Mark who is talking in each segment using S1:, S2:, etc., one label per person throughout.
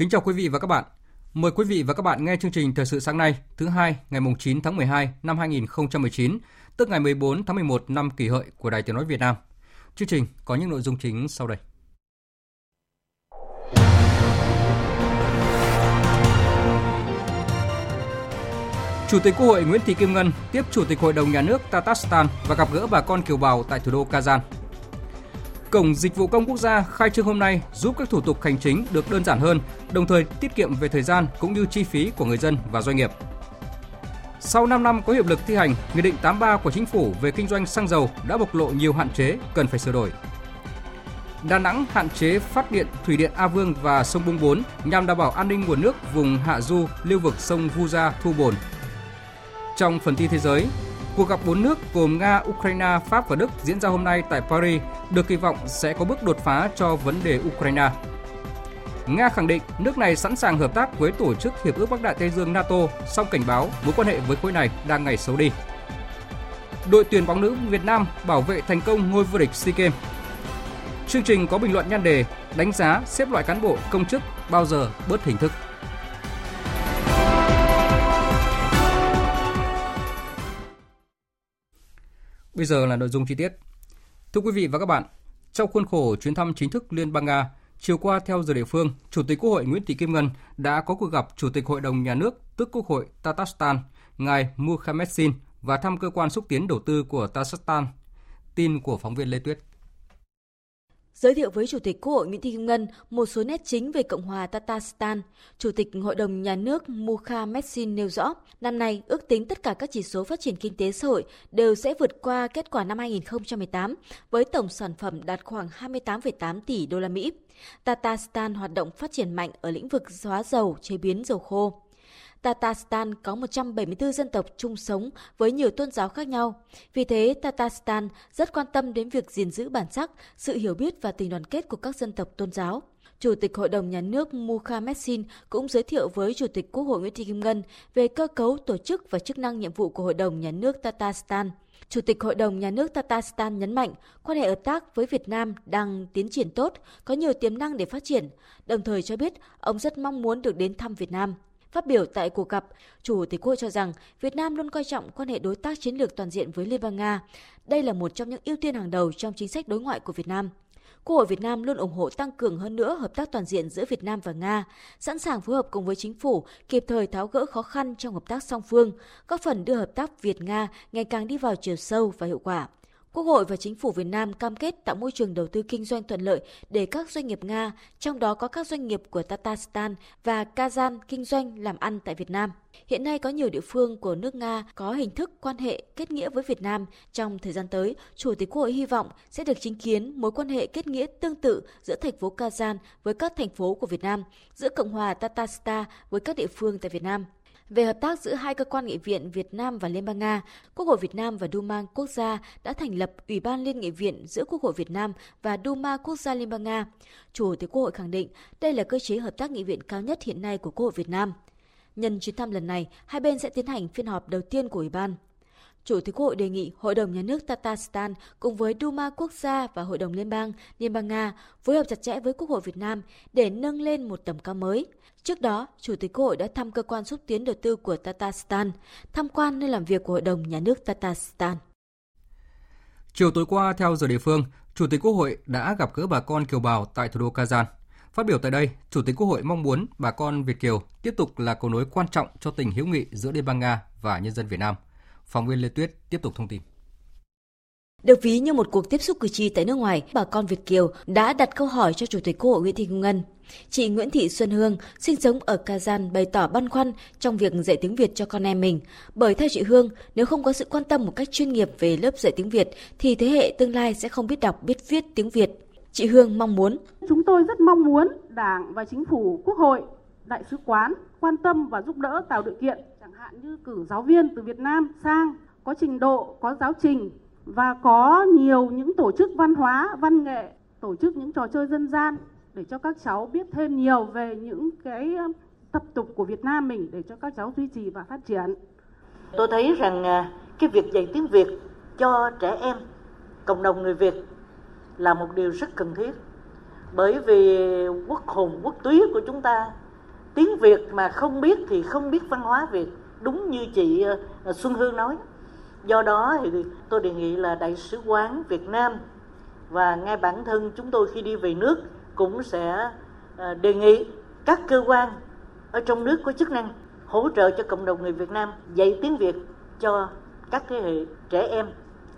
S1: Kính chào quý vị và các bạn. Mời quý vị và các bạn nghe chương trình Thời sự sáng nay, thứ hai, ngày 9 tháng 12 năm 2019, tức ngày 14 tháng 11 năm kỷ hợi của Đài Tiếng Nói Việt Nam. Chương trình có những nội dung chính sau đây. Chủ tịch Quốc hội Nguyễn Thị Kim Ngân tiếp Chủ tịch Hội đồng Nhà nước Tatarstan và gặp gỡ bà con kiều bào tại thủ đô Kazan. Cổng Dịch vụ Công Quốc gia khai trương hôm nay giúp các thủ tục hành chính được đơn giản hơn, đồng thời tiết kiệm về thời gian cũng như chi phí của người dân và doanh nghiệp. Sau 5 năm có hiệu lực thi hành, Nghị định 83 của Chính phủ về kinh doanh xăng dầu đã bộc lộ nhiều hạn chế cần phải sửa đổi. Đà Nẵng hạn chế phát điện thủy điện A Vương và sông Bung 4 nhằm đảm bảo an ninh nguồn nước vùng hạ du lưu vực sông Vu Gia, Thu Bồn. Trong phần tin thế giới, Cuộc gặp bốn nước gồm Nga, Ukraine, Pháp và Đức diễn ra hôm nay tại Paris được kỳ vọng sẽ có bước đột phá cho vấn đề Ukraine. Nga khẳng định nước này sẵn sàng hợp tác với Tổ chức Hiệp ước Bắc Đại Tây Dương NATO, song cảnh báo mối quan hệ với khối này đang ngày xấu đi. Đội tuyển bóng nữ Việt Nam bảo vệ thành công ngôi vô địch SEA Games. Chương trình có bình luận nhan đề đánh giá xếp loại cán bộ công chức bao giờ bớt hình thức. Bây giờ là nội dung chi tiết. Thưa quý vị và các bạn, trong khuôn khổ chuyến thăm chính thức Liên bang Nga, chiều qua theo giờ địa phương, Chủ tịch Quốc hội Nguyễn Thị Kim Ngân đã có cuộc gặp Chủ tịch Hội đồng Nhà nước, tức Quốc hội Tatarstan, ngài Mukhametsin và thăm cơ quan xúc tiến đầu tư của Tatarstan. Tin của phóng viên Lê Tuyết.
S2: Giới thiệu với Chủ tịch Quốc hội Nguyễn Thị Kim Ngân một số nét chính về Cộng hòa Tatarstan, Chủ tịch Hội đồng Nhà nước Mukha Messin nêu rõ, năm nay ước tính tất cả các chỉ số phát triển kinh tế xã hội đều sẽ vượt qua kết quả năm 2018 với tổng sản phẩm đạt khoảng 28,8 tỷ đô la Mỹ. Tatarstan hoạt động phát triển mạnh ở lĩnh vực hóa dầu, chế biến dầu khô. Tatarstan có 174 dân tộc chung sống với nhiều tôn giáo khác nhau. Vì thế, Tatarstan rất quan tâm đến việc gìn giữ bản sắc, sự hiểu biết và tình đoàn kết của các dân tộc tôn giáo. Chủ tịch Hội đồng Nhà nước Mukha Messin cũng giới thiệu với Chủ tịch Quốc hội Nguyễn Thị Kim Ngân về cơ cấu, tổ chức và chức năng nhiệm vụ của Hội đồng Nhà nước Tatarstan. Chủ tịch Hội đồng Nhà nước Tatarstan nhấn mạnh quan hệ hợp tác với Việt Nam đang tiến triển tốt, có nhiều tiềm năng để phát triển, đồng thời cho biết ông rất mong muốn được đến thăm Việt Nam. Phát biểu tại cuộc gặp, Chủ tịch Quốc hội cho rằng Việt Nam luôn coi trọng quan hệ đối tác chiến lược toàn diện với Liên bang Nga. Đây là một trong những ưu tiên hàng đầu trong chính sách đối ngoại của Việt Nam. Quốc hội Việt Nam luôn ủng hộ tăng cường hơn nữa hợp tác toàn diện giữa Việt Nam và Nga, sẵn sàng phối hợp cùng với chính phủ kịp thời tháo gỡ khó khăn trong hợp tác song phương, góp phần đưa hợp tác Việt-Nga ngày càng đi vào chiều sâu và hiệu quả. Quốc hội và chính phủ Việt Nam cam kết tạo môi trường đầu tư kinh doanh thuận lợi để các doanh nghiệp Nga, trong đó có các doanh nghiệp của Tatarstan và Kazan kinh doanh làm ăn tại Việt Nam. Hiện nay có nhiều địa phương của nước Nga có hình thức quan hệ kết nghĩa với Việt Nam. Trong thời gian tới, Chủ tịch Quốc hội hy vọng sẽ được chứng kiến mối quan hệ kết nghĩa tương tự giữa thành phố Kazan với các thành phố của Việt Nam, giữa Cộng hòa Tatarstan với các địa phương tại Việt Nam. Về hợp tác giữa hai cơ quan nghị viện Việt Nam và Liên bang Nga, Quốc hội Việt Nam và Duma Quốc gia đã thành lập Ủy ban Liên nghị viện giữa Quốc hội Việt Nam và Duma Quốc gia Liên bang Nga. Chủ tịch Quốc hội khẳng định đây là cơ chế hợp tác nghị viện cao nhất hiện nay của Quốc hội Việt Nam. Nhân chuyến thăm lần này, hai bên sẽ tiến hành phiên họp đầu tiên của Ủy ban. Chủ tịch Quốc hội đề nghị Hội đồng Nhà nước Tatarstan cùng với Duma Quốc gia và Hội đồng Liên bang Liên bang Nga phối hợp chặt chẽ với Quốc hội Việt Nam để nâng lên một tầm cao mới. Trước đó, Chủ tịch Quốc hội đã thăm cơ quan xúc tiến đầu tư của Tatarstan, tham quan nơi làm việc của Hội đồng Nhà nước Tatarstan.
S1: Chiều tối qua, theo giờ địa phương, Chủ tịch Quốc hội đã gặp gỡ bà con kiều bào tại thủ đô Kazan. Phát biểu tại đây, Chủ tịch Quốc hội mong muốn bà con Việt kiều tiếp tục là cầu nối quan trọng cho tình hữu nghị giữa Liên bang Nga và nhân dân Việt Nam. Phóng viên Lê Tuyết tiếp tục thông tin.
S2: Được ví như một cuộc tiếp xúc cử tri tại nước ngoài, bà con Việt Kiều đã đặt câu hỏi cho Chủ tịch Quốc hội Nguyễn Thị Kim Ngân. Chị Nguyễn Thị Xuân Hương, sinh sống ở Kazan bày tỏ băn khoăn trong việc dạy tiếng Việt cho con em mình. Bởi theo chị Hương, nếu không có sự quan tâm một cách chuyên nghiệp về lớp dạy tiếng Việt, thì thế hệ tương lai sẽ không biết đọc, biết viết tiếng Việt. Chị Hương mong muốn.
S3: Chúng tôi rất mong muốn Đảng và Chính phủ, Quốc hội, Đại sứ quán quan tâm và giúp đỡ tạo điều kiện, chẳng hạn như cử giáo viên từ Việt Nam sang có trình độ, có giáo trình và có nhiều những tổ chức văn hóa, văn nghệ, tổ chức những trò chơi dân gian để cho các cháu biết thêm nhiều về những cái tập tục của Việt Nam mình để cho các cháu duy trì và phát triển.
S4: Tôi thấy rằng à, cái việc dạy tiếng Việt cho trẻ em, cộng đồng người Việt là một điều rất cần thiết. Bởi vì quốc hồn, quốc túy của chúng ta tiếng Việt mà không biết thì không biết văn hóa Việt, đúng như chị ờ, Xuân Hương nói. Do đó thì tôi đề nghị là Đại sứ quán Việt Nam và ngay bản thân chúng tôi khi đi về nước cũng sẽ ờ, đề nghị các cơ quan ở trong nước có chức năng hỗ trợ cho cộng đồng người Việt Nam dạy tiếng Việt cho các thế hệ trẻ em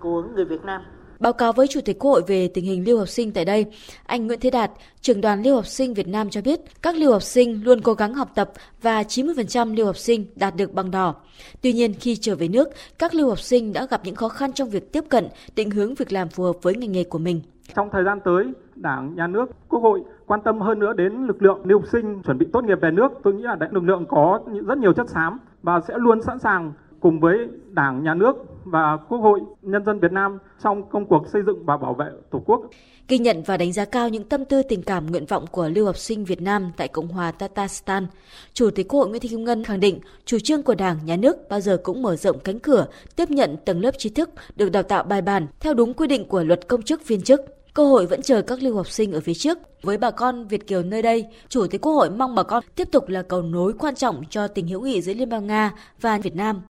S4: của người Việt Nam.
S2: Báo cáo với Chủ tịch Quốc hội về tình hình lưu học sinh tại đây, anh Nguyễn Thế Đạt, trưởng đoàn lưu học sinh Việt Nam cho biết các lưu học sinh luôn cố gắng học tập và 90% lưu học sinh đạt được bằng đỏ. Tuy nhiên khi trở về nước, các lưu học sinh đã gặp những khó khăn trong việc tiếp cận, định hướng việc làm phù hợp với ngành nghề của mình.
S5: Trong thời gian tới, Đảng, Nhà nước, Quốc hội quan tâm hơn nữa đến lực lượng lưu học sinh chuẩn bị tốt nghiệp về nước. Tôi nghĩ là lực lượng có rất nhiều chất xám và sẽ luôn sẵn sàng cùng với Đảng, Nhà nước và Quốc hội, nhân dân Việt Nam trong công cuộc xây dựng và bảo vệ Tổ quốc.
S2: Ghi nhận và đánh giá cao những tâm tư tình cảm nguyện vọng của lưu học sinh Việt Nam tại Cộng hòa Tatarstan, Chủ tịch Quốc hội Nguyễn Thị Kim Ngân khẳng định chủ trương của Đảng, Nhà nước bao giờ cũng mở rộng cánh cửa tiếp nhận tầng lớp trí thức được đào tạo bài bản theo đúng quy định của luật công chức viên chức. Cơ hội vẫn chờ các lưu học sinh ở phía trước. Với bà con Việt Kiều nơi đây, Chủ tịch Quốc hội mong bà con tiếp tục là cầu nối quan trọng cho tình hữu nghị giữa Liên bang Nga và Việt Nam.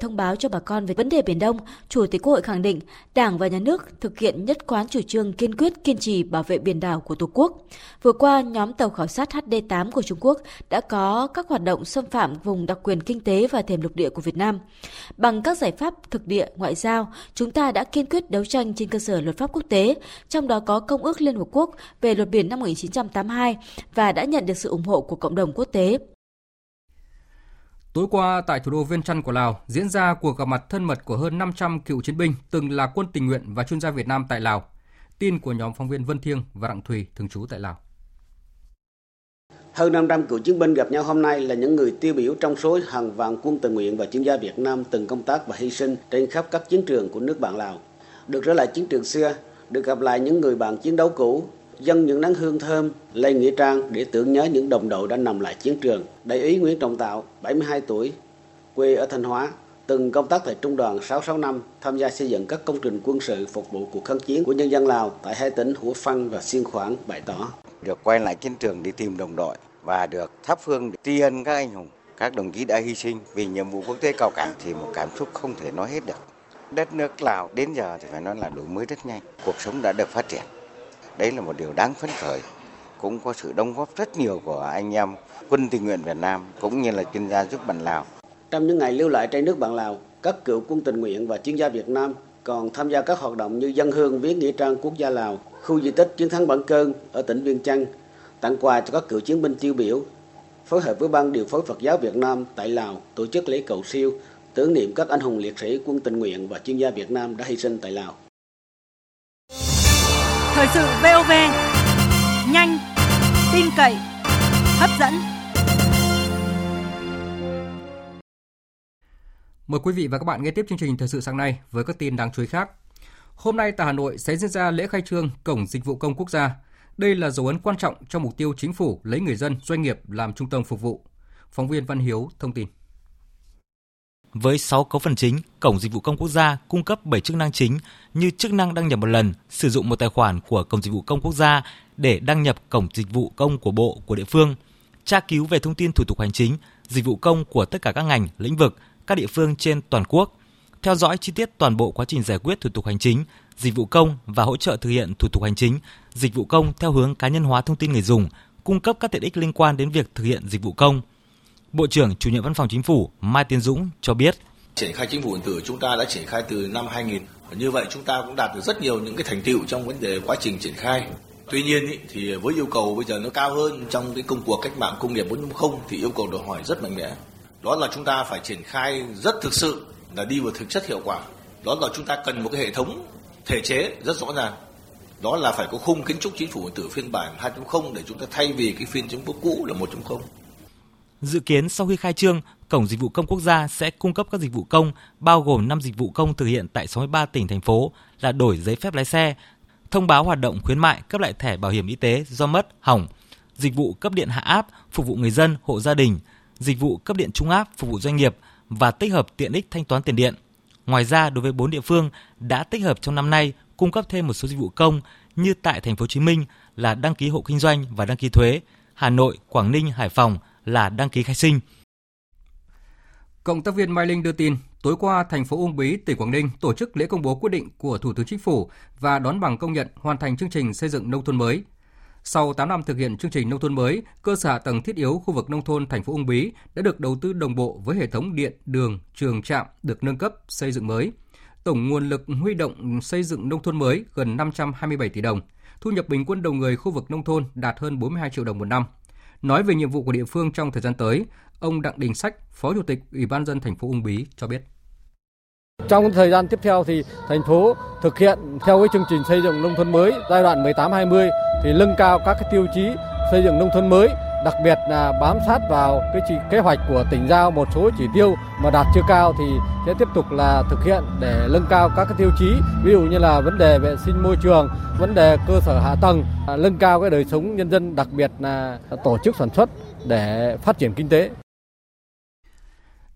S2: Thông báo cho bà con về vấn đề Biển Đông, Chủ tịch Quốc hội khẳng định Đảng và Nhà nước thực hiện nhất quán chủ trương kiên quyết kiên trì bảo vệ biển đảo của Tổ quốc. Vừa qua, nhóm tàu khảo sát HD8 của Trung Quốc đã có các hoạt động xâm phạm vùng đặc quyền kinh tế và thềm lục địa của Việt Nam. Bằng các giải pháp thực địa, ngoại giao, chúng ta đã kiên quyết đấu tranh trên cơ sở luật pháp quốc tế, trong đó có Công ước Liên Hợp Quốc về luật biển năm 1982 và đã nhận được sự ủng hộ của cộng đồng quốc tế.
S1: Tối qua tại thủ đô Viên Chăn của Lào diễn ra cuộc gặp mặt thân mật của hơn 500 cựu chiến binh từng là quân tình nguyện và chuyên gia Việt Nam tại Lào. Tin của nhóm phóng viên Vân Thiêng và Đặng Thùy thường trú tại Lào.
S6: Hơn 500 cựu chiến binh gặp nhau hôm nay là những người tiêu biểu trong số hàng vạn quân tình nguyện và chuyên gia Việt Nam từng công tác và hy sinh trên khắp các chiến trường của nước bạn Lào. Được trở lại chiến trường xưa, được gặp lại những người bạn chiến đấu cũ, dâng những nắng hương thơm lên nghĩa trang để tưởng nhớ những đồng đội đã nằm lại chiến trường. Đại úy Nguyễn Trọng Tạo, 72 tuổi, quê ở Thanh Hóa, từng công tác tại Trung đoàn 665, tham gia xây dựng các công trình quân sự phục vụ cuộc kháng chiến của nhân dân Lào tại hai tỉnh Hủa Phăn và Siêng khoảng, bày tỏ.
S7: Được quay lại chiến trường đi tìm đồng đội và được thắp hương để tri ân các anh hùng, các đồng chí đã hy sinh vì nhiệm vụ quốc tế cao cả thì một cảm xúc không thể nói hết được. Đất nước Lào đến giờ thì phải nói là đổi mới rất nhanh, cuộc sống đã được phát triển. Đấy là một điều đáng phấn khởi, cũng có sự đóng góp rất nhiều của anh em quân tình nguyện Việt Nam cũng như là chuyên gia giúp bạn Lào.
S6: Trong những ngày lưu lại trên nước bạn Lào, các cựu quân tình nguyện và chuyên gia Việt Nam còn tham gia các hoạt động như dân hương viếng nghĩa trang quốc gia Lào, khu di tích chiến thắng Bản Cơn ở tỉnh Viên Chăn, tặng quà cho các cựu chiến binh tiêu biểu, phối hợp với ban điều phối Phật giáo Việt Nam tại Lào tổ chức lễ cầu siêu tưởng niệm các anh hùng liệt sĩ quân tình nguyện và chuyên gia Việt Nam đã hy sinh tại Lào.
S8: Thời sự VOV nhanh, tin cậy, hấp dẫn.
S1: Mời quý vị và các bạn nghe tiếp chương trình thời sự sáng nay với các tin đáng chú ý khác. Hôm nay tại Hà Nội sẽ diễn ra lễ khai trương Cổng Dịch vụ Công Quốc gia. Đây là dấu ấn quan trọng trong mục tiêu chính phủ lấy người dân, doanh nghiệp làm trung tâm phục vụ. Phóng viên Văn Hiếu thông tin.
S9: Với 6 cấu phần chính, Cổng Dịch vụ Công Quốc gia cung cấp 7 chức năng chính như chức năng đăng nhập một lần, sử dụng một tài khoản của Cổng Dịch vụ Công Quốc gia để đăng nhập Cổng Dịch vụ Công của Bộ, của địa phương, tra cứu về thông tin thủ tục hành chính, dịch vụ công của tất cả các ngành, lĩnh vực, các địa phương trên toàn quốc, theo dõi chi tiết toàn bộ quá trình giải quyết thủ tục hành chính, dịch vụ công và hỗ trợ thực hiện thủ tục hành chính, dịch vụ công theo hướng cá nhân hóa thông tin người dùng, cung cấp các tiện ích liên quan đến việc thực hiện dịch vụ công – Bộ trưởng Chủ nhiệm Văn phòng Chính phủ Mai Tiến Dũng cho biết.
S10: Triển khai chính phủ điện tử chúng ta đã triển khai từ năm 2000 Như vậy chúng ta cũng đạt được rất nhiều những cái thành tựu trong vấn đề quá trình triển khai. Tuy nhiên ý, thì với yêu cầu bây giờ nó cao hơn trong cái công cuộc cách mạng công nghiệp 4.0 thì yêu cầu đòi hỏi rất mạnh mẽ. Đó là chúng ta phải triển khai rất thực sự là đi vào thực chất hiệu quả. Đó là chúng ta cần một cái hệ thống thể chế rất rõ ràng. Đó là phải có khung kiến trúc chính phủ điện tử phiên bản 2.0 để chúng ta thay vì cái phiên chính phủ cũ là 1.0.
S9: Dự kiến sau khi khai trương, Cổng Dịch vụ Công Quốc gia sẽ cung cấp các dịch vụ công bao gồm 5 dịch vụ công thực hiện tại 63 tỉnh thành phố là đổi giấy phép lái xe, thông báo hoạt động khuyến mại cấp lại thẻ bảo hiểm y tế do mất, hỏng, dịch vụ cấp điện hạ áp phục vụ người dân, hộ gia đình, dịch vụ cấp điện trung áp phục vụ doanh nghiệp và tích hợp tiện ích thanh toán tiền điện. Ngoài ra, đối với 4 địa phương đã tích hợp trong năm nay cung cấp thêm một số dịch vụ công như tại thành phố Hồ Chí Minh là đăng ký hộ kinh doanh và đăng ký thuế, Hà Nội, Quảng Ninh, Hải Phòng là đăng ký khai sinh.
S1: Cộng tác viên Mai Linh đưa tin, tối qua thành phố Uông Bí, tỉnh Quảng Ninh tổ chức lễ công bố quyết định của Thủ tướng Chính phủ và đón bằng công nhận hoàn thành chương trình xây dựng nông thôn mới. Sau 8 năm thực hiện chương trình nông thôn mới, cơ sở hạ tầng thiết yếu khu vực nông thôn thành phố Uông Bí đã được đầu tư đồng bộ với hệ thống điện, đường, trường trạm được nâng cấp, xây dựng mới. Tổng nguồn lực huy động xây dựng nông thôn mới gần 527 tỷ đồng. Thu nhập bình quân đầu người khu vực nông thôn đạt hơn 42 triệu đồng một năm. Nói về nhiệm vụ của địa phương trong thời gian tới, ông Đặng Đình Sách, Phó Chủ tịch Ủy ban dân thành phố Uông Bí cho biết.
S11: Trong thời gian tiếp theo thì thành phố thực hiện theo cái chương trình xây dựng nông thôn mới giai đoạn 18-20 thì nâng cao các cái tiêu chí xây dựng nông thôn mới, đặc biệt là bám sát vào cái chỉ, kế hoạch của tỉnh giao một số chỉ tiêu mà đạt chưa cao thì sẽ tiếp tục là thực hiện để nâng cao các cái tiêu chí ví dụ như là vấn đề vệ sinh môi trường, vấn đề cơ sở hạ tầng, nâng cao cái đời sống nhân dân đặc biệt là tổ chức sản xuất để phát triển kinh tế.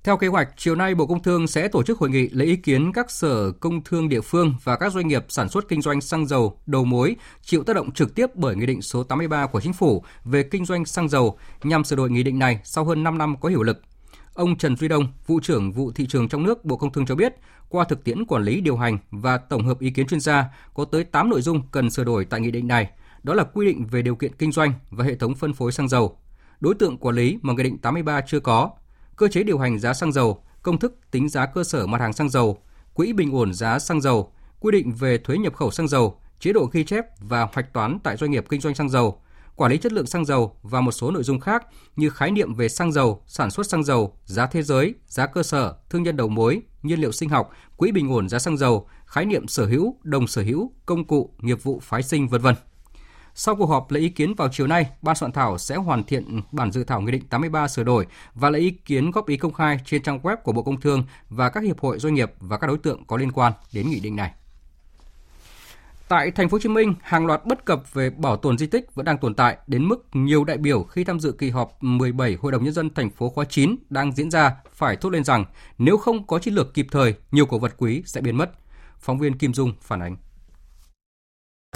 S1: Theo kế hoạch, chiều nay Bộ Công Thương sẽ tổ chức hội nghị lấy ý kiến các sở công thương địa phương và các doanh nghiệp sản xuất kinh doanh xăng dầu, đầu mối chịu tác động trực tiếp bởi Nghị định số 83 của Chính phủ về kinh doanh xăng dầu nhằm sửa đổi nghị định này sau hơn 5 năm có hiệu lực. Ông Trần Duy Đông, vụ trưởng vụ thị trường trong nước Bộ Công Thương cho biết, qua thực tiễn quản lý điều hành và tổng hợp ý kiến chuyên gia, có tới 8 nội dung cần sửa đổi tại nghị định này. Đó là quy định về điều kiện kinh doanh và hệ thống phân phối xăng dầu, đối tượng quản lý mà Nghị định 83 chưa có, cơ chế điều hành giá xăng dầu, công thức tính giá cơ sở mặt hàng xăng dầu, quỹ bình ổn giá xăng dầu, quy định về thuế nhập khẩu xăng dầu, chế độ ghi chép và hoạch toán tại doanh nghiệp kinh doanh xăng dầu, quản lý chất lượng xăng dầu và một số nội dung khác như khái niệm về xăng dầu, sản xuất xăng dầu, giá thế giới, giá cơ sở, thương nhân đầu mối, nhiên liệu sinh học, quỹ bình ổn giá xăng dầu, khái niệm sở hữu, đồng sở hữu, công cụ, nghiệp vụ phái sinh vân vân. Sau cuộc họp lấy ý kiến vào chiều nay, ban soạn thảo sẽ hoàn thiện bản dự thảo Nghị định 83 sửa đổi và lấy ý kiến góp ý công khai trên trang web của Bộ Công Thương và các hiệp hội doanh nghiệp và các đối tượng có liên quan đến nghị định này. Tại thành phố Hồ Chí Minh, hàng loạt bất cập về bảo tồn di tích vẫn đang tồn tại đến mức nhiều đại biểu khi tham dự kỳ họp 17 Hội đồng nhân dân thành phố khóa 9 đang diễn ra phải thốt lên rằng nếu không có chiến lược kịp thời, nhiều cổ vật quý sẽ biến mất. Phóng viên Kim Dung phản ánh.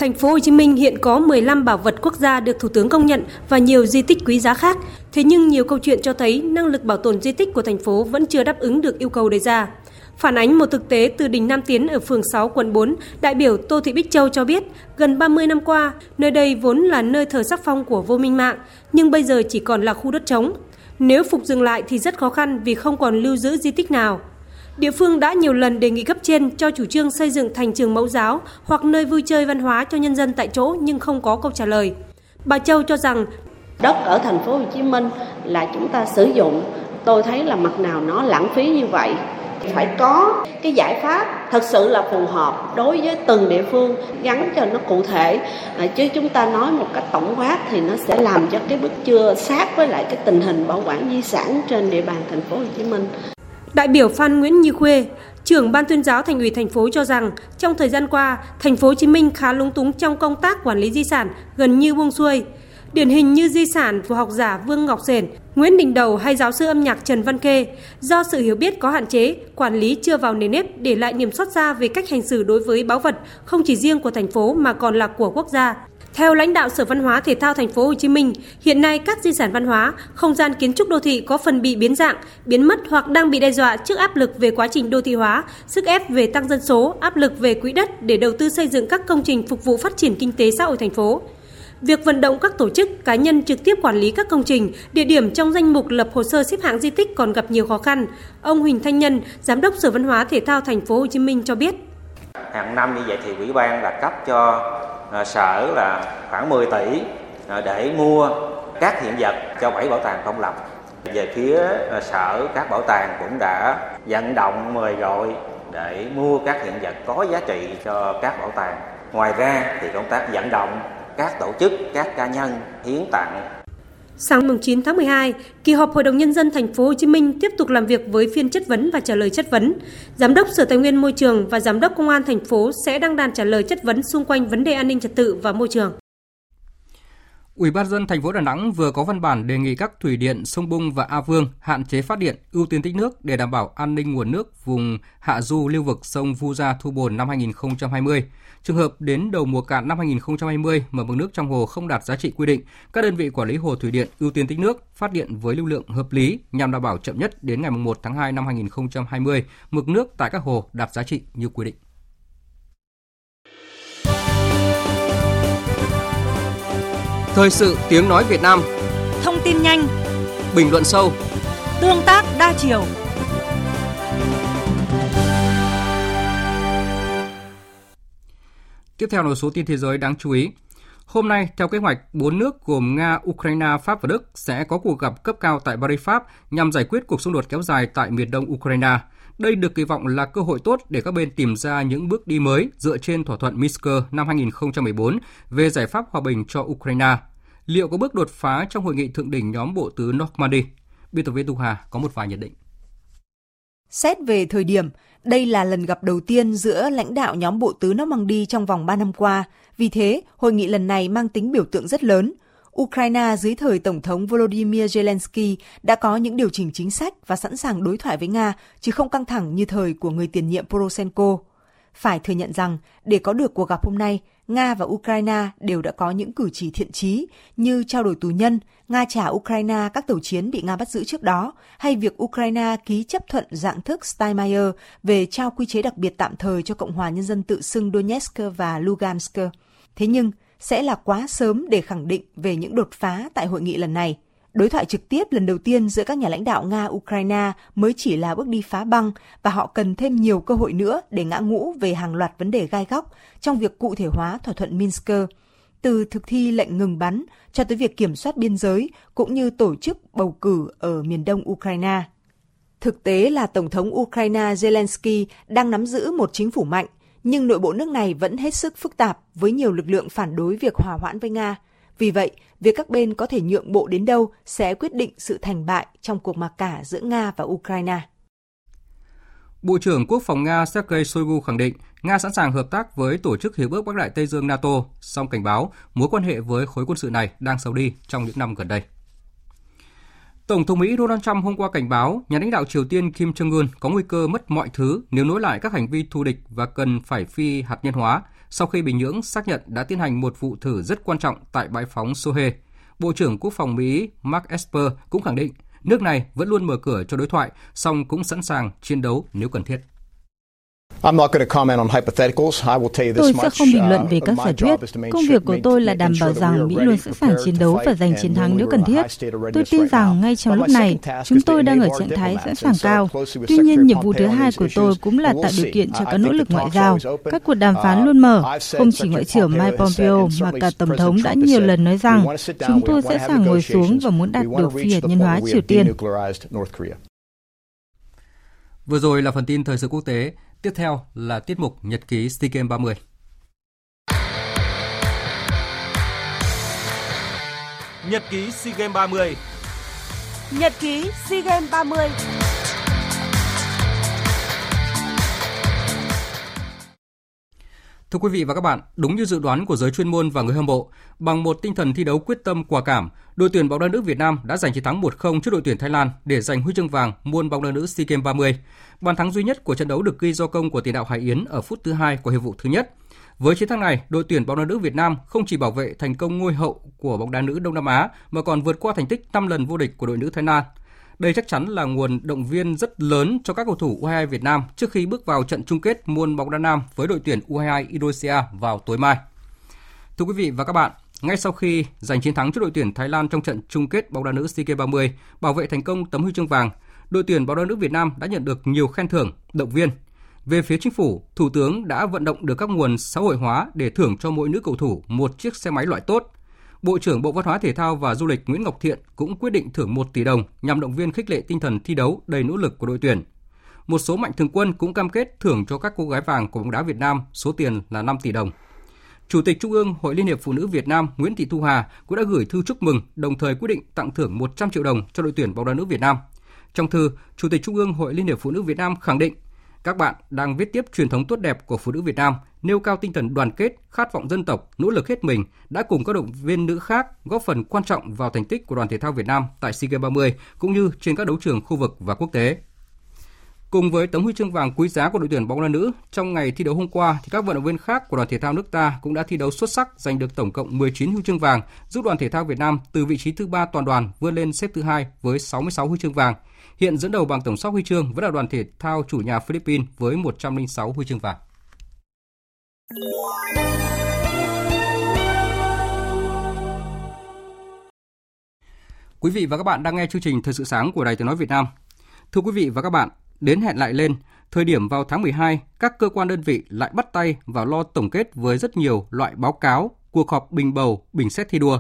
S12: Thành phố Hồ Chí Minh hiện có 15 bảo vật quốc gia được Thủ tướng công nhận và nhiều di tích quý giá khác. Thế nhưng nhiều câu chuyện cho thấy năng lực bảo tồn di tích của thành phố vẫn chưa đáp ứng được yêu cầu đề ra. Phản ánh một thực tế từ đỉnh Nam Tiến ở phường 6 quận 4, đại biểu Tô Thị Bích Châu cho biết, gần 30 năm qua, nơi đây vốn là nơi thờ sắc phong của vô minh mạng, nhưng bây giờ chỉ còn là khu đất trống. Nếu phục dừng lại thì rất khó khăn vì không còn lưu giữ di tích nào. Địa phương đã nhiều lần đề nghị cấp trên cho chủ trương xây dựng thành trường mẫu giáo hoặc nơi vui chơi văn hóa cho nhân dân tại chỗ nhưng không có câu trả lời. Bà Châu cho rằng
S13: đất ở thành phố Hồ Chí Minh là chúng ta sử dụng, tôi thấy là mặt nào nó lãng phí như vậy. Phải có cái giải pháp thật sự là phù hợp đối với từng địa phương gắn cho nó cụ thể à, chứ chúng ta nói một cách tổng quát thì nó sẽ làm cho cái bức chưa sát với lại cái tình hình bảo quản di sản trên địa bàn thành phố Hồ Chí Minh.
S12: Đại biểu Phan Nguyễn Như Khuê, trưởng ban tuyên giáo thành ủy thành phố cho rằng trong thời gian qua, thành phố Hồ Chí Minh khá lúng túng trong công tác quản lý di sản, gần như buông xuôi. Điển hình như di sản của học giả Vương Ngọc Sển, Nguyễn Đình Đầu hay giáo sư âm nhạc Trần Văn Khê, do sự hiểu biết có hạn chế, quản lý chưa vào nền nếp để lại niềm xót xa về cách hành xử đối với báu vật không chỉ riêng của thành phố mà còn là của quốc gia. Theo lãnh đạo Sở Văn hóa Thể thao Thành phố Hồ Chí Minh, hiện nay các di sản văn hóa, không gian kiến trúc đô thị có phần bị biến dạng, biến mất hoặc đang bị đe dọa trước áp lực về quá trình đô thị hóa, sức ép về tăng dân số, áp lực về quỹ đất để đầu tư xây dựng các công trình phục vụ phát triển kinh tế xã hội thành phố. Việc vận động các tổ chức, cá nhân trực tiếp quản lý các công trình, địa điểm trong danh mục lập hồ sơ xếp hạng di tích còn gặp nhiều khó khăn. Ông Huỳnh Thanh Nhân, Giám đốc Sở Văn hóa Thể thao Thành phố Hồ Chí Minh cho biết
S14: Hàng năm như vậy thì ủy ban là cấp cho à, sở là khoảng 10 tỷ à, để mua các hiện vật cho bảy bảo tàng công lập. Về phía à, sở các bảo tàng cũng đã vận động mời gọi để mua các hiện vật có giá trị cho các bảo tàng. Ngoài ra thì công tác vận động các tổ chức, các cá nhân hiến tặng
S12: Sáng 9 tháng 12, kỳ họp Hội đồng nhân dân thành phố Hồ Chí Minh tiếp tục làm việc với phiên chất vấn và trả lời chất vấn. Giám đốc Sở Tài nguyên Môi trường và Giám đốc Công an thành phố sẽ đăng đàn trả lời chất vấn xung quanh vấn đề an ninh trật tự và môi trường.
S1: Ủy ban dân thành phố Đà Nẵng vừa có văn bản đề nghị các thủy điện sông Bung và A Vương hạn chế phát điện, ưu tiên tích nước để đảm bảo an ninh nguồn nước vùng hạ du lưu vực sông Vu Gia Thu Bồn năm 2020. Trường hợp đến đầu mùa cạn năm 2020 mà mực nước trong hồ không đạt giá trị quy định, các đơn vị quản lý hồ thủy điện ưu tiên tích nước, phát điện với lưu lượng hợp lý nhằm đảm bảo chậm nhất đến ngày 1 tháng 2 năm 2020 mực nước tại các hồ đạt giá trị như quy định. Thời sự tiếng nói Việt Nam
S8: Thông tin nhanh
S1: Bình luận sâu
S8: Tương tác đa chiều
S1: Tiếp theo là số tin thế giới đáng chú ý. Hôm nay, theo kế hoạch, bốn nước gồm Nga, Ukraine, Pháp và Đức sẽ có cuộc gặp cấp cao tại Paris, Pháp nhằm giải quyết cuộc xung đột kéo dài tại miền đông Ukraine. Đây được kỳ vọng là cơ hội tốt để các bên tìm ra những bước đi mới dựa trên thỏa thuận Minsk năm 2014 về giải pháp hòa bình cho Ukraine. Liệu có bước đột phá trong hội nghị thượng đỉnh nhóm bộ tứ Normandy? Biên tập viên Thu Hà có một vài nhận định.
S15: Xét về thời điểm, đây là lần gặp đầu tiên giữa lãnh đạo nhóm bộ tứ Normandy trong vòng 3 năm qua. Vì thế, hội nghị lần này mang tính biểu tượng rất lớn. Ukraine dưới thời Tổng thống Volodymyr Zelensky đã có những điều chỉnh chính sách và sẵn sàng đối thoại với Nga, chứ không căng thẳng như thời của người tiền nhiệm Poroshenko. Phải thừa nhận rằng, để có được cuộc gặp hôm nay, Nga và Ukraine đều đã có những cử chỉ thiện trí như trao đổi tù nhân, Nga trả Ukraine các tàu chiến bị Nga bắt giữ trước đó, hay việc Ukraine ký chấp thuận dạng thức Steinmeier về trao quy chế đặc biệt tạm thời cho Cộng hòa Nhân dân tự xưng Donetsk và Lugansk. Thế nhưng, sẽ là quá sớm để khẳng định về những đột phá tại hội nghị lần này – Đối thoại trực tiếp lần đầu tiên giữa các nhà lãnh đạo Nga-Ukraine mới chỉ là bước đi phá băng và họ cần thêm nhiều cơ hội nữa để ngã ngũ về hàng loạt vấn đề gai góc trong việc cụ thể hóa thỏa thuận Minsk, từ thực thi lệnh ngừng bắn cho tới việc kiểm soát biên giới cũng như tổ chức bầu cử ở miền đông Ukraine. Thực tế là Tổng thống Ukraine Zelensky đang nắm giữ một chính phủ mạnh, nhưng nội bộ nước này vẫn hết sức phức tạp với nhiều lực lượng phản đối việc hòa hoãn với Nga – vì vậy, việc các bên có thể nhượng bộ đến đâu sẽ quyết định sự thành bại trong cuộc mặc cả giữa Nga và Ukraine.
S1: Bộ trưởng Quốc phòng Nga Sergei Shoigu khẳng định Nga sẵn sàng hợp tác với Tổ chức Hiệp ước Bắc Đại Tây Dương NATO, song cảnh báo mối quan hệ với khối quân sự này đang xấu đi trong những năm gần đây. Tổng thống Mỹ Donald Trump hôm qua cảnh báo nhà lãnh đạo Triều Tiên Kim Jong-un có nguy cơ mất mọi thứ nếu nối lại các hành vi thù địch và cần phải phi hạt nhân hóa sau khi Bình Nhưỡng xác nhận đã tiến hành một vụ thử rất quan trọng tại bãi phóng Sohe. Bộ trưởng Quốc phòng Mỹ Mark Esper cũng khẳng định nước này vẫn luôn mở cửa cho đối thoại, song cũng sẵn sàng chiến đấu nếu cần thiết.
S16: Tôi sẽ không bình luận về các giả thuyết. Công việc của tôi là đảm bảo rằng Mỹ luôn sẵn sàng chiến đấu và giành chiến thắng nếu cần thiết. Tôi tin rằng ngay trong lúc này, chúng tôi đang ở trạng thái sẵn sàng cao. Tuy nhiên, nhiệm vụ thứ hai của tôi cũng là tạo điều kiện cho các nỗ lực ngoại giao. Các cuộc đàm phán luôn mở. Không chỉ Ngoại trưởng Mike Pompeo mà cả Tổng thống đã nhiều lần nói rằng chúng tôi sẵn sàng ngồi xuống và muốn đạt được phi hạt nhân hóa Triều Tiên.
S1: Vừa rồi là phần tin thời sự quốc tế. Tiếp theo là tiết mục Nhật ký SEA Games 30.
S17: Nhật ký SEA Games 30
S8: Nhật ký SEA Games 30
S1: Thưa quý vị và các bạn, đúng như dự đoán của giới chuyên môn và người hâm mộ, bằng một tinh thần thi đấu quyết tâm quả cảm, đội tuyển bóng đá nữ Việt Nam đã giành chiến thắng 1-0 trước đội tuyển Thái Lan để giành huy chương vàng môn bóng đá nữ SEA Games 30. Bàn thắng duy nhất của trận đấu được ghi do công của tiền đạo Hải Yến ở phút thứ hai của hiệp vụ thứ nhất. Với chiến thắng này, đội tuyển bóng đá nữ Việt Nam không chỉ bảo vệ thành công ngôi hậu của bóng đá nữ Đông Nam Á mà còn vượt qua thành tích 5 lần vô địch của đội nữ Thái Lan. Đây chắc chắn là nguồn động viên rất lớn cho các cầu thủ U22 Việt Nam trước khi bước vào trận chung kết môn bóng đá nam với đội tuyển U22 Indonesia vào tối mai. Thưa quý vị và các bạn, ngay sau khi giành chiến thắng trước đội tuyển Thái Lan trong trận chung kết bóng đá nữ SEA Games 30, bảo vệ thành công tấm huy chương vàng, đội tuyển bóng đá nữ Việt Nam đã nhận được nhiều khen thưởng, động viên. Về phía chính phủ, Thủ tướng đã vận động được các nguồn xã hội hóa để thưởng cho mỗi nữ cầu thủ một chiếc xe máy loại tốt. Bộ trưởng Bộ Văn hóa Thể thao và Du lịch Nguyễn Ngọc Thiện cũng quyết định thưởng 1 tỷ đồng nhằm động viên khích lệ tinh thần thi đấu đầy nỗ lực của đội tuyển. Một số mạnh thường quân cũng cam kết thưởng cho các cô gái vàng của bóng đá Việt Nam số tiền là 5 tỷ đồng. Chủ tịch Trung ương Hội Liên hiệp Phụ nữ Việt Nam Nguyễn Thị Thu Hà cũng đã gửi thư chúc mừng, đồng thời quyết định tặng thưởng 100 triệu đồng cho đội tuyển bóng đá nữ Việt Nam. Trong thư, Chủ tịch Trung ương Hội Liên hiệp Phụ nữ Việt Nam khẳng định các bạn đang viết tiếp truyền thống tốt đẹp của phụ nữ Việt Nam, nêu cao tinh thần đoàn kết, khát vọng dân tộc, nỗ lực hết mình, đã cùng các động viên nữ khác góp phần quan trọng vào thành tích của đoàn thể thao Việt Nam tại SEA Games 30 cũng như trên các đấu trường khu vực và quốc tế. Cùng với tấm huy chương vàng quý giá của đội tuyển bóng đá nữ, trong ngày thi đấu hôm qua thì các vận động viên khác của đoàn thể thao nước ta cũng đã thi đấu xuất sắc giành được tổng cộng 19 huy chương vàng, giúp đoàn thể thao Việt Nam từ vị trí thứ ba toàn đoàn vươn lên xếp thứ hai với 66 huy chương vàng. Hiện dẫn đầu bằng tổng sóc huy chương vẫn là đoàn thể thao chủ nhà Philippines với 106 huy chương vàng. Quý vị và các bạn đang nghe chương trình Thời sự sáng của Đài Tiếng nói Việt Nam. Thưa quý vị và các bạn, đến hẹn lại lên, thời điểm vào tháng 12, các cơ quan đơn vị lại bắt tay vào lo tổng kết với rất nhiều loại báo cáo, cuộc họp bình bầu, bình xét thi đua.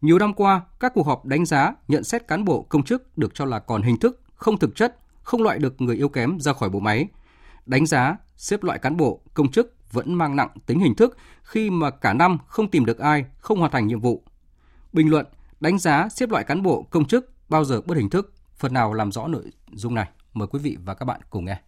S1: Nhiều năm qua, các cuộc họp đánh giá, nhận xét cán bộ công chức được cho là còn hình thức, không thực chất, không loại được người yếu kém ra khỏi bộ máy. Đánh giá, xếp loại cán bộ, công chức vẫn mang nặng tính hình thức khi mà cả năm không tìm được ai, không hoàn thành nhiệm vụ. Bình luận, đánh giá xếp loại cán bộ, công chức bao giờ bất hình thức, phần nào làm rõ nội dung này. Mời quý vị và các bạn cùng nghe.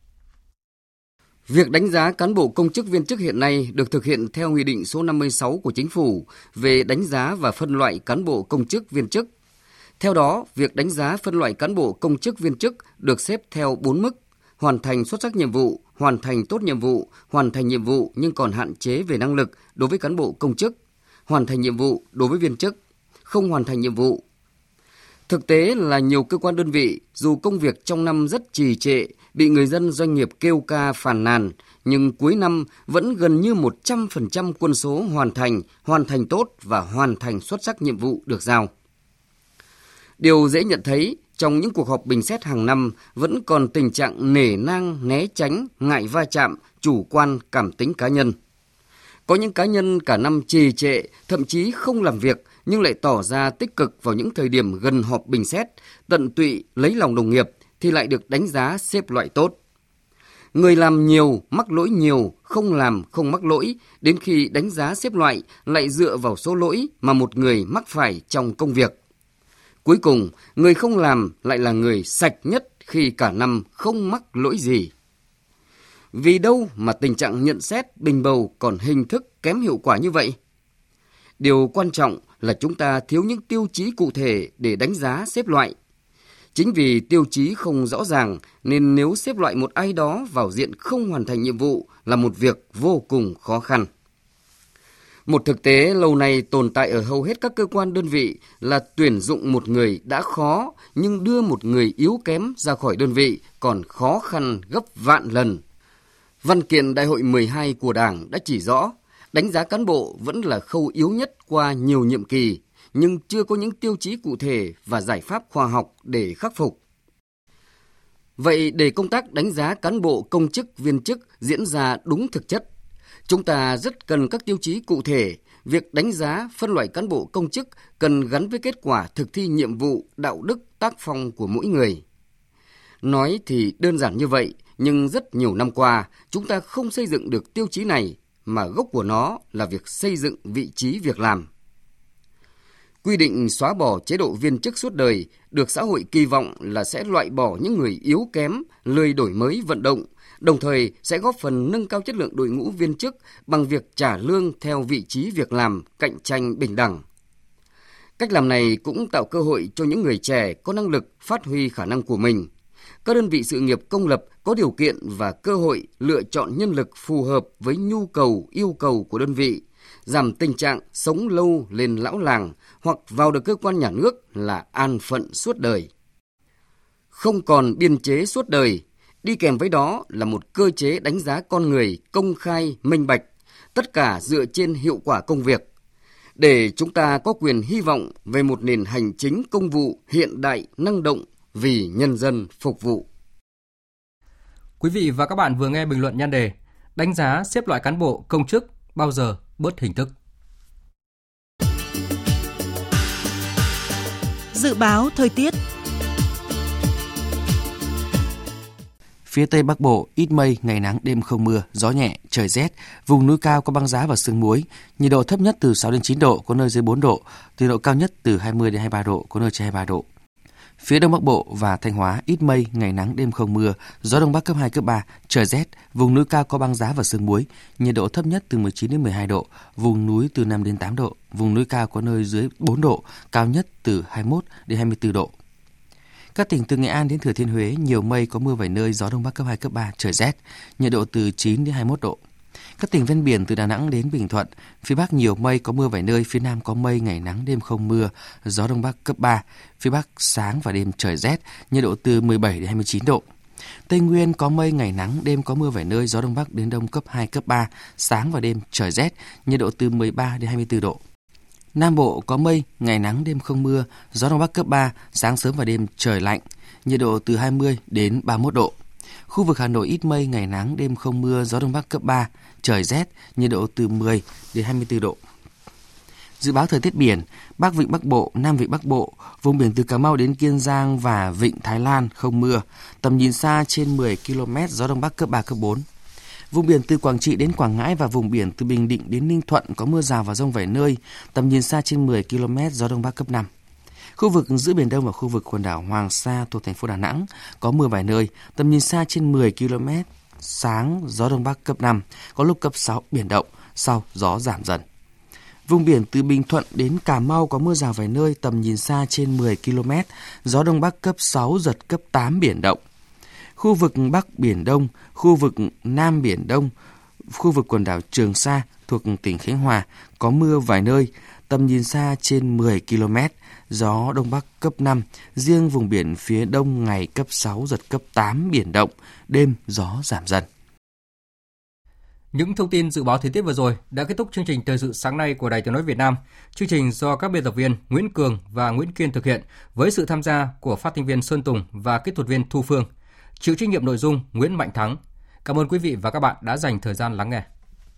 S18: Việc đánh giá cán bộ công chức viên chức hiện nay được thực hiện theo Nghị định số 56 của Chính phủ về đánh giá và phân loại cán bộ công chức viên chức. Theo đó, việc đánh giá phân loại cán bộ công chức viên chức được xếp theo 4 mức: hoàn thành xuất sắc nhiệm vụ, hoàn thành tốt nhiệm vụ, hoàn thành nhiệm vụ nhưng còn hạn chế về năng lực đối với cán bộ công chức, hoàn thành nhiệm vụ đối với viên chức, không hoàn thành nhiệm vụ Thực tế là nhiều cơ quan đơn vị dù công việc trong năm rất trì trệ, bị người dân doanh nghiệp kêu ca phàn nàn, nhưng cuối năm vẫn gần như 100% quân số hoàn thành, hoàn thành tốt và hoàn thành xuất sắc nhiệm vụ được giao. Điều dễ nhận thấy, trong những cuộc họp bình xét hàng năm vẫn còn tình trạng nể nang, né tránh, ngại va chạm, chủ quan, cảm tính cá nhân. Có những cá nhân cả năm trì trệ, thậm chí không làm việc nhưng lại tỏ ra tích cực vào những thời điểm gần họp bình xét, tận tụy lấy lòng đồng nghiệp thì lại được đánh giá xếp loại tốt. Người làm nhiều, mắc lỗi nhiều, không làm, không mắc lỗi, đến khi đánh giá xếp loại lại dựa vào số lỗi mà một người mắc phải trong công việc. Cuối cùng, người không làm lại là người sạch nhất khi cả năm không mắc lỗi gì. Vì đâu mà tình trạng nhận xét bình bầu còn hình thức kém hiệu quả như vậy? Điều quan trọng là chúng ta thiếu những tiêu chí cụ thể để đánh giá xếp loại. Chính vì tiêu chí không rõ ràng nên nếu xếp loại một ai đó vào diện không hoàn thành nhiệm vụ là một việc vô cùng khó khăn. Một thực tế lâu nay tồn tại ở hầu hết các cơ quan đơn vị là tuyển dụng một người đã khó nhưng đưa một người yếu kém ra khỏi đơn vị còn khó khăn gấp vạn lần. Văn kiện Đại hội 12 của Đảng đã chỉ rõ Đánh giá cán bộ vẫn là khâu yếu nhất qua nhiều nhiệm kỳ, nhưng chưa có những tiêu chí cụ thể và giải pháp khoa học để khắc phục. Vậy để công tác đánh giá cán bộ công chức viên chức diễn ra đúng thực chất, chúng ta rất cần các tiêu chí cụ thể. Việc đánh giá phân loại cán bộ công chức cần gắn với kết quả thực thi nhiệm vụ đạo đức tác phong của mỗi người. Nói thì đơn giản như vậy, nhưng rất nhiều năm qua, chúng ta không xây dựng được tiêu chí này mà gốc của nó là việc xây dựng vị trí việc làm. Quy định xóa bỏ chế độ viên chức suốt đời được xã hội kỳ vọng là sẽ loại bỏ những người yếu kém, lười đổi mới vận động, đồng thời sẽ góp phần nâng cao chất lượng đội ngũ viên chức bằng việc trả lương theo vị trí việc làm cạnh tranh bình đẳng. Cách làm này cũng tạo cơ hội cho những người trẻ có năng lực phát huy khả năng của mình. Các đơn vị sự nghiệp công lập có điều kiện và cơ hội lựa chọn nhân lực phù hợp với nhu cầu, yêu cầu của đơn vị, giảm tình trạng sống lâu lên lão làng hoặc vào được cơ quan nhà nước là an phận suốt đời. Không còn biên chế suốt đời, đi kèm với đó là một cơ chế đánh giá con người công khai, minh bạch, tất cả dựa trên hiệu quả công việc. Để chúng ta có quyền hy vọng về một nền hành chính công vụ hiện đại, năng động vì nhân dân phục vụ.
S1: Quý vị và các bạn vừa nghe bình luận nhan đề Đánh giá xếp loại cán bộ công chức bao giờ bớt hình thức.
S8: Dự báo thời tiết
S19: Phía Tây Bắc Bộ ít mây, ngày nắng, đêm không mưa, gió nhẹ, trời rét, vùng núi cao có băng giá và sương muối. Nhiệt độ thấp nhất từ 6 đến 9 độ, có nơi dưới 4 độ, nhiệt độ cao nhất từ 20 đến 23 độ, có nơi trên 23 độ. Phía Đông Bắc Bộ và Thanh Hóa ít mây, ngày nắng, đêm không mưa, gió Đông Bắc cấp 2, cấp 3, trời rét, vùng núi cao có băng giá và sương muối, nhiệt độ thấp nhất từ 19 đến 12 độ, vùng núi từ 5 đến 8 độ, vùng núi cao có nơi dưới 4 độ, cao nhất từ 21 đến 24 độ. Các tỉnh từ Nghệ An đến Thừa Thiên Huế nhiều mây có mưa vài nơi, gió đông bắc cấp 2 cấp 3, trời rét, nhiệt độ từ 9 đến 21 độ. Các tỉnh ven biển từ Đà Nẵng đến Bình Thuận, phía Bắc nhiều mây có mưa vài nơi, phía Nam có mây, ngày nắng, đêm không mưa, gió Đông Bắc cấp 3, phía Bắc sáng và đêm trời rét, nhiệt độ từ 17 đến 29 độ. Tây Nguyên có mây, ngày nắng, đêm có mưa vài nơi, gió Đông Bắc đến Đông cấp 2, cấp 3, sáng và đêm trời rét, nhiệt độ từ 13 đến 24 độ. Nam Bộ có mây, ngày nắng, đêm không mưa, gió Đông Bắc cấp 3, sáng sớm và đêm trời lạnh, nhiệt độ từ 20 đến 31 độ. Khu vực Hà Nội ít mây, ngày nắng, đêm không mưa, gió Đông Bắc cấp 3, trời rét, nhiệt độ từ 10 đến 24 độ. Dự báo thời tiết biển, Bắc Vịnh Bắc Bộ, Nam Vịnh Bắc Bộ, vùng biển từ Cà Mau đến Kiên Giang và Vịnh Thái Lan không mưa, tầm nhìn xa trên 10 km, gió Đông Bắc cấp 3, cấp 4. Vùng biển từ Quảng Trị đến Quảng Ngãi và vùng biển từ Bình Định đến Ninh Thuận có mưa rào và rông vài nơi, tầm nhìn xa trên 10 km, gió Đông Bắc cấp 5. Khu vực giữa Biển Đông và khu vực quần đảo Hoàng Sa thuộc thành phố Đà Nẵng có mưa vài nơi, tầm nhìn xa trên 10 km, sáng gió Đông Bắc cấp 5, có lúc cấp 6 biển động, sau gió giảm dần. Vùng biển từ Bình Thuận đến Cà Mau có mưa rào vài nơi, tầm nhìn xa trên 10 km, gió Đông Bắc cấp 6, giật cấp 8 biển động. Khu vực Bắc Biển Đông, khu vực Nam Biển Đông, khu vực quần đảo Trường Sa thuộc tỉnh Khánh Hòa có mưa vài nơi, tầm nhìn xa trên 10 km, gió Đông Bắc cấp 5, riêng vùng biển phía Đông ngày cấp 6, giật cấp 8 biển động, đêm gió giảm dần.
S1: Những thông tin dự báo thời tiết vừa rồi đã kết thúc chương trình thời sự sáng nay của Đài Tiếng nói Việt Nam. Chương trình do các biên tập viên Nguyễn Cường và Nguyễn Kiên thực hiện với sự tham gia của phát thanh viên Sơn Tùng và kỹ thuật viên Thu Phương. Chịu trách nhiệm nội dung Nguyễn Mạnh Thắng. Cảm ơn quý vị và các bạn đã dành thời gian lắng nghe.